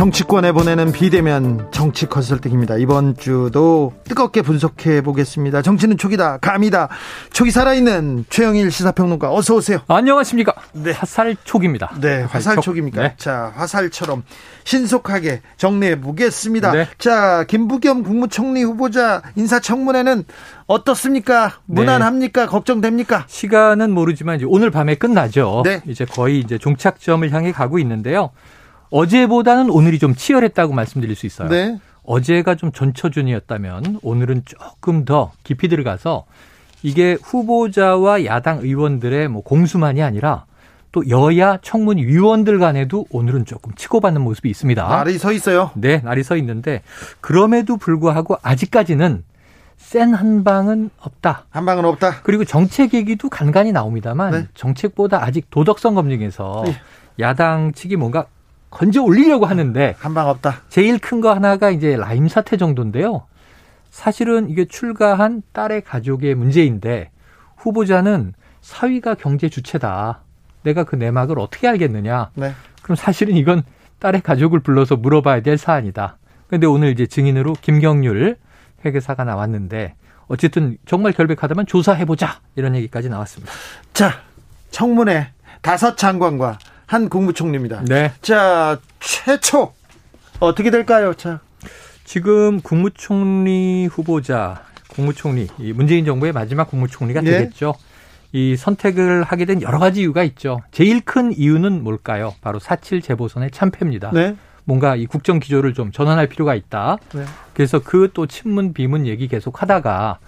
정치권에 보내는 비대면 정치 컨설팅입니다. 이번 주도 뜨겁게 분석해 보겠습니다. 정치는 촉이다, 감이다. 촉이 살아있는 최영일 시사평론가 어서 오세요. 안녕하십니까. 네. 화살촉입니다. 네, 화살촉입니까? 네. 자, 화살처럼 신속하게 정리해 보겠습니다. 네. 자, 김부겸 국무총리 후보자 인사청문회는 어떻습니까? 무난합니까? 걱정됩니까? 시간은 모르지만 이제 오늘 밤에 끝나죠. 네. 이제 거의 이제 종착점을 향해 가고 있는데요. 어제보다는 오늘이 좀 치열했다고 말씀드릴 수 있어요. 네. 어제가 좀 전처준이었다면 오늘은 조금 더 깊이 들어가서 이게 후보자와 야당 의원들의 뭐 공수만이 아니라 또 여야 청문 위원들 간에도 오늘은 조금 치고받는 모습이 있습니다. 말이 서 있어요. 네, 날이 서 있는데 그럼에도 불구하고 아직까지는 센 한방은 없다. 한 방은 없다. 그리고 정책 얘기도 간간히 나옵니다만 네. 정책보다 아직 도덕성 검증에서 네. 야당 측이 뭔가 건져 올리려고 하는데 한 방 없다. 제일 큰 거 하나가 이제 라임 사태 정도인데요. 사실은 이게 출가한 딸의 가족의 문제인데 후보자는 사위가 경제 주체다. 내가 그 내막을 어떻게 알겠느냐. 네. 그럼 사실은 이건 딸의 가족을 불러서 물어봐야 될 사안이다. 근데 오늘 이제 증인으로 김경률 회계사가 나왔는데 어쨌든 정말 결백하다면 조사해보자. 이런 얘기까지 나왔습니다. 자, 청문회 다섯 장관과 한 국무총리입니다. 네. 자, 최초 어떻게 될까요? 자, 지금 국무총리 후보자, 국무총리, 이 문재인 정부의 마지막 국무총리가 네. 되겠죠. 이 선택을 하게 된 여러 가지 이유가 있죠. 제일 큰 이유는 뭘까요? 바로 4.7 재보선의 참패입니다. 네. 뭔가 이 국정 기조를 좀 전환할 필요가 있다. 네. 그래서 그 또 친문 비문 얘기 계속 하다가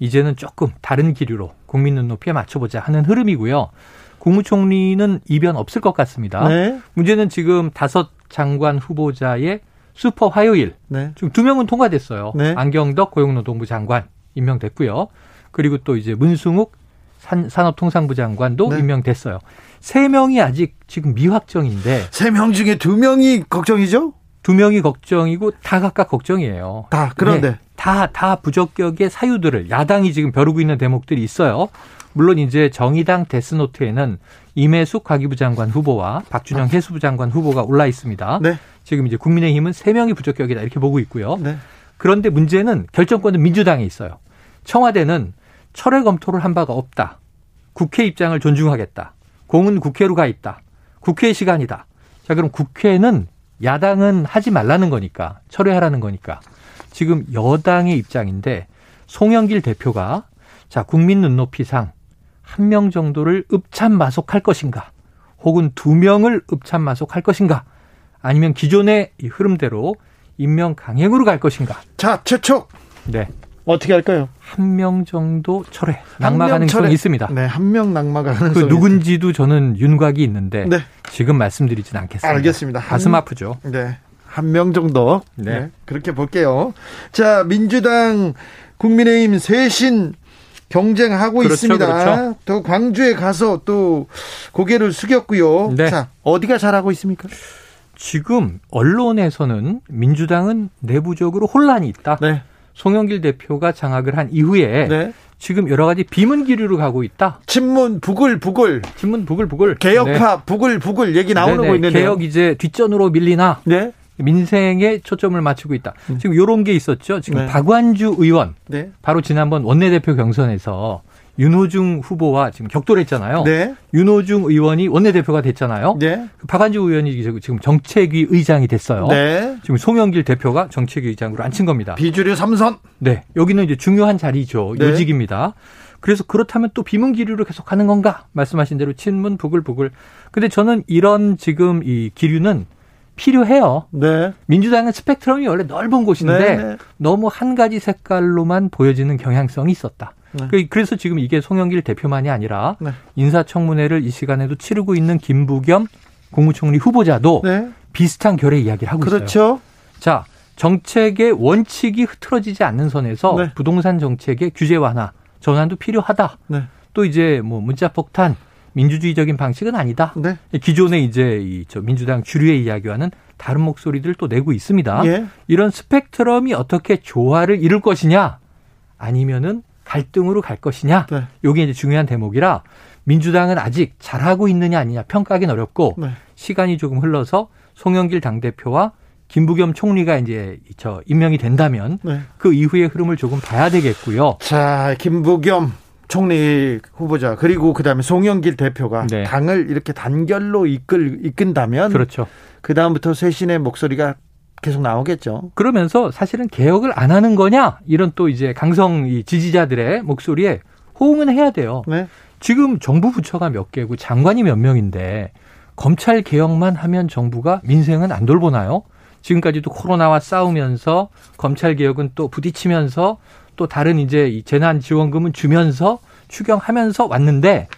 이제는 조금 다른 기류로 국민 눈높이에 맞춰보자 하는 흐름이고요. 국무총리는 이변 없을 것 같습니다. 네. 문제는 지금 다섯 장관 후보자의 슈퍼 화요일 네. 지금 두 명은 통과됐어요. 네. 안경덕 고용노동부 장관 임명됐고요. 그리고 또 이제 문승욱 산, 산업통상부 장관도 네. 임명됐어요. 세 명이 아직 지금 미확정인데 세 명 중에 두 명이 걱정이죠? 두 명이 걱정이고 다 각각 걱정이에요. 다 그런데 네, 다, 다 부적격의 사유들을 야당이 지금 벼르고 있는 대목들이 있어요. 물론 이제 정의당 데스노트에는 임혜숙 과기부 장관 후보와 박준영 해수부 장관 후보가 올라 있습니다. 네. 지금 이제 국민의힘은 세 명이 부적격이다 이렇게 보고 있고요. 네. 그런데 문제는 결정권은 민주당에 있어요. 청와대는 철회 검토를 한 바가 없다. 국회 입장을 존중하겠다. 공은 국회로 가 있다. 국회의 시간이다. 자, 그럼 국회는 야당은 하지 말라는 거니까 철회하라는 거니까. 지금 여당의 입장인데 송영길 대표가 자, 국민 눈높이상 한 명 정도를 읍참마속할 것인가? 혹은 두 명을 읍참마속할 것인가? 아니면 기존의 이 흐름대로 임명 강행으로 갈 것인가? 자, 최초. 네. 어떻게 할까요? 한 명 정도 철회, 한 낙마 명 가능성이 철회. 있습니다. 네, 한 명 낙마 가능성이 그 누군지도 저는 윤곽이 있는데 네. 지금 말씀드리진 않겠습니다. 알겠습니다. 가슴 한- 아프죠. 네. 한 명 정도. 네. 네. 그렇게 볼게요. 자, 민주당, 국민의힘 쇄신 경쟁하고 그렇죠, 있습니다. 그렇죠. 또 광주에 가서 또 고개를 숙였고요. 네. 자, 어디가 잘하고 있습니까? 지금 언론에서는 민주당은 내부적으로 혼란이 있다. 네. 송영길 대표가 장악을 한 이후에 네. 지금 여러 가지 비문 기류로 가고 있다. 친문 부글 부글 신문 부글 부글. 개혁파 부글 부글 얘기 나오고 네네. 있는데요. 개혁 이제 뒷전으로 밀리나 네. 민생에 초점을 맞추고 있다. 지금 요런 게 있었죠. 지금 네. 박완주 의원 네. 바로 지난번 원내대표 경선에서 윤호중 후보와 지금 격돌했잖아요. 네. 윤호중 의원이 원내대표가 됐잖아요. 네. 그 박완주 의원이 지금 정책위 의장이 됐어요. 네. 지금 송영길 대표가 정책위 의장으로 앉힌 겁니다. 비주류 삼선. 네. 여기는 이제 중요한 자리죠. 네. 요직입니다. 그래서 그렇다면 또 비문 기류로 계속 가는 건가? 말씀하신 대로 친문 부글부글. 근데 저는 이런 지금 이 기류는 필요해요. 네. 민주당은 스펙트럼이 원래 넓은 곳인데 네, 네. 너무 한 가지 색깔로만 보여지는 경향성이 있었다. 네. 그- 그래서 지금 이게 송영길 대표만이 아니라 네. 인사청문회를 이 시간에도 치르고 있는 김부겸 국무총리 후보자도 네. 비슷한 결의 이야기를 하고 있어요. 그렇죠. 자, 정책의 원칙이 흐트러지지 않는 선에서 네. 부동산 정책의 규제 완화, 전환도 필요하다. 네. 또 이제 뭐 문자 폭탄, 민주주의적인 방식은 아니다. 네. 기존의 이제 이 저 민주당 주류의 이야기와는 다른 목소리들을 또 내고 있습니다. 예. 이런 스펙트럼이 어떻게 조화를 이룰 것이냐, 아니면은 갈등으로 갈 것이냐, 네. 요게 이제 중요한 대목이라 민주당은 아직 잘하고 있느냐 아니냐 평가하기는 어렵고 네. 시간이 조금 흘러서 송영길 당대표와 김부겸 총리가 이제 저 임명이 된다면 네. 그 이후의 흐름을 조금 봐야 되겠고요. 자, 김부겸 총리 후보자 그리고 그다음에 송영길 대표가 네. 당을 이렇게 단결로 이끌 이끈다면 그렇죠. 그 다음부터 쇄신의 목소리가 계속 나오겠죠. 그러면서 사실은 개혁을 안 하는 거냐 이런 또 이제 강성 이 지지자들의 목소리에 호응은 해야 돼요. 네. 지금 정부 부처가 몇 개고 장관이 몇 명인데 검찰 개혁만 하면 정부가 민생은 안 돌보나요? 지금까지도 코로나와 싸우면서 검찰 개혁은 또 부딪히면서 또 다른 이제 이 재난 지원금은 주면서 추경하면서 왔는데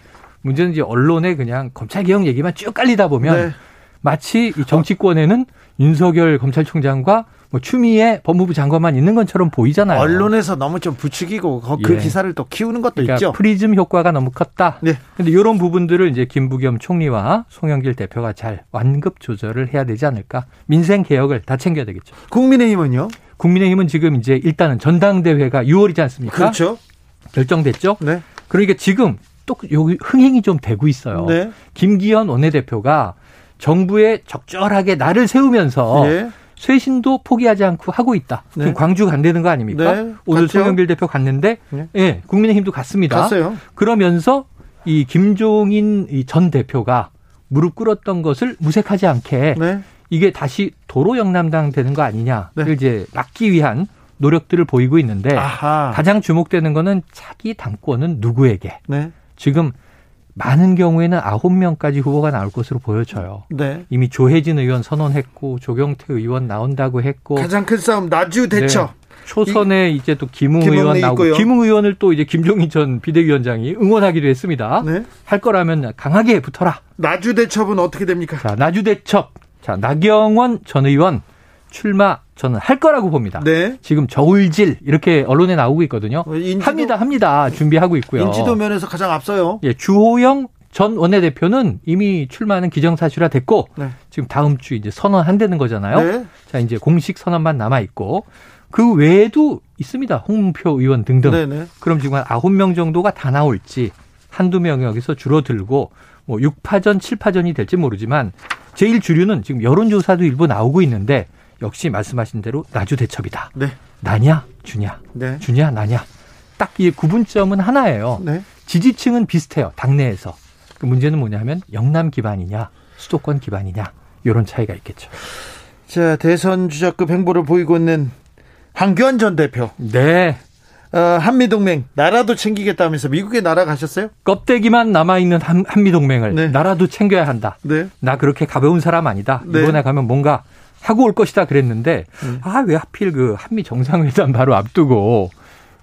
문제는 이제 언론에 그냥 검찰 개혁 얘기만 쭉 깔리다 보면 네. 마치 이 정치권에는 윤석열 검찰총장과 뭐 추미애 법무부 장관만 있는 것처럼 보이잖아요. 언론에서 너무 좀 부추기고 그 예. 기사를 또 키우는 것도 그러니까 있죠. 프리즘 효과가 너무 컸다. 네. 근데 이런 부분들을 이제 김부겸 총리와 송영길 대표가 잘 완급 조절을 해야 되지 않을까? 민생 개혁을 다 챙겨야 되겠죠. 국민의힘은요? 국민의힘은 지금 이제 일단은 전당대회가 6월이지 않습니까? 그렇죠. 결정됐죠. 네. 그러니까 지금 또 여기 흥행이 좀 되고 있어요. 네. 김기현 원내대표가 정부에 적절하게 나를 세우면서 예. 쇄신도 포기하지 않고 하고 있다. 네. 지금 광주 간다는 거 아닙니까? 네, 오늘 갔죠. 송영길 대표 갔는데, 네. 예, 국민의힘도 갔습니다. 갔어요. 그러면서 이 김종인 이전 대표가 무릎 꿇었던 것을 무색하지 않게 네. 이게 다시 도로 영남당 되는 거 아니냐를 네. 이제 막기 위한 노력들을 보이고 있는데 아하. 가장 주목되는 거는 차기 당권은 누구에게 네. 지금 많은 경우에는 아홉 명까지 후보가 나올 것으로 보여져요. 네. 이미 조혜진 의원 선언했고 조경태 의원 나온다고 했고 가장 큰 싸움 나주 대처. 네. 초선에 이 제 또 김웅 김웅이 의원 나오고 있고요. 김웅 의원을 또 이제 김종인 전 비대위원장이 응원하기도 했습니다. 네. 할 거라면 강하게 붙어라. 나주 대첩은 어떻게 됩니까? 자 나주 대첩. 자 나경원 전 의원 출마 저는 할 거라고 봅니다. 네. 지금 저울질 이렇게 언론에 나오고 있거든요. 어, 인지도- 합니다, 합니다. 준비하고 있고요. 인지도 면에서 가장 앞서요. 예, 주호영 전 원내대표는 이미 출마하는 기정사실화 됐고 네. 지금 다음 주 이제 선언한다는 거잖아요. 네. 자 이제 공식 선언만 남아 있고 그 외에도 있습니다. 홍문표 의원 등등. 네, 네. 그럼 지금 한 아홉 명 정도가 다 나올지 한두 명이 여기서 줄어들고 뭐 6파전, 7파전이 될지 모르지만 제일 주류는 지금 여론조사도 일부 나오고 있는데 역시 말씀하신 대로 나주 대첩이다. 네. 나냐 주냐 네. 주냐 나냐 딱 이 구분점은 하나예요. 네. 지지층은 비슷해요. 당내에서. 그 문제는 뭐냐면 영남 기반이냐 수도권 기반이냐 이런 차이가 있겠죠. 자, 대선 주자급 행보를 보이고 있는 황교안 전 대표. 네. 어, 한미동맹 나라도 챙기겠다면서 미국에 날아가셨어요? 껍데기만 남아 있는 한, 한미동맹을 네. 나라도 챙겨야 한다. 네. 나 그렇게 가벼운 사람 아니다. 네. 이번에 가면 뭔가 하고 올 것이다 그랬는데 음. 아왜 하필 그 한미 정상회담 바로 앞두고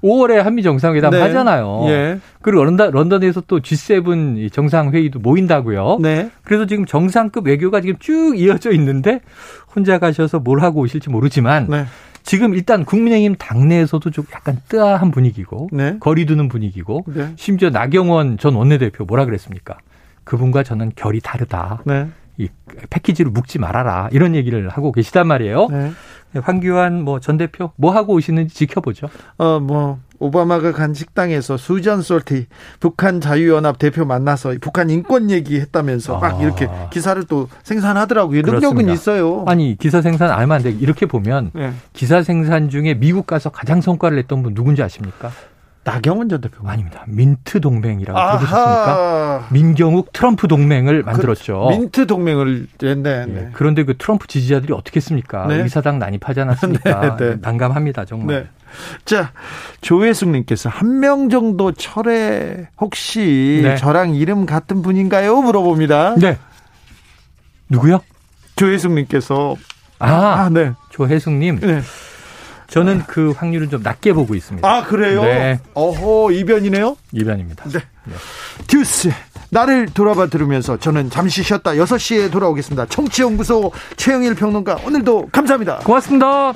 5월에 한미 정상회담 네. 하잖아요. 예. 그리고 런던, 런던에서 또 G7 이 정상회의도 모인다고요. 네. 그래서 지금 정상급 외교가 지금 쭉 이어져 있는데 혼자 가셔서 뭘 하고 오실지 모르지만 네. 지금 일단 국민의힘 당내에서도 좀 약간 뜨아한 분위기고 네. 거리 두는 분위기고 네. 심지어 나경원 전 원내대표 뭐라 그랬습니까? 그분과 저는 결이 다르다. 네. 이 패키지로 묶지 말아라. 이런 얘기를 하고 계시단 말이에요. 네. 황교안 뭐 전 대표 뭐 하고 오시는지 지켜보죠. 어, 뭐, 오바마가 간 식당에서 수전 솔티, 북한 자유연합 대표 만나서 북한 인권 얘기했다면서 막 아. 이렇게 기사를 또 생산하더라고요. 능력은 그렇습니다. 있어요. 아니 기사 생산 안 하면 안 돼. 이렇게 보면 네. 기사 생산 중에 미국 가서 가장 성과를 냈던 분 누군지 아십니까? 나경원 전 대표. 아닙니다. 민트 동맹이라고 들어보셨습니까? 아하. 민경욱 트럼프 동맹을 만들었죠. 그 민트 동맹을 네, 네, 네. 예. 그런데 그 트럼프 지지자들이 어떻게 했습니까? 네. 의사당 난입하지 않았습니까? <laughs> 네, 네. 난감합니다, 정말. 네. 자, 조혜숙 님께서 한 명 정도 철회 혹시 네. 저랑 이름 같은 분인가요? 물어봅니다. 네. 누구요? 조혜숙 님께서 아, 아, 네. 조혜숙 님. 네. 저는 그 확률은 좀 낮게 보고 있습니다. 아 그래요? 네. 어허 이변이네요. 이변입니다. 네. 듀스 나를 돌아봐 들으면서 저는 잠시 쉬었다 6시에 돌아오겠습니다. 청취연구소 최영일 평론가 오늘도 감사합니다. 고맙습니다.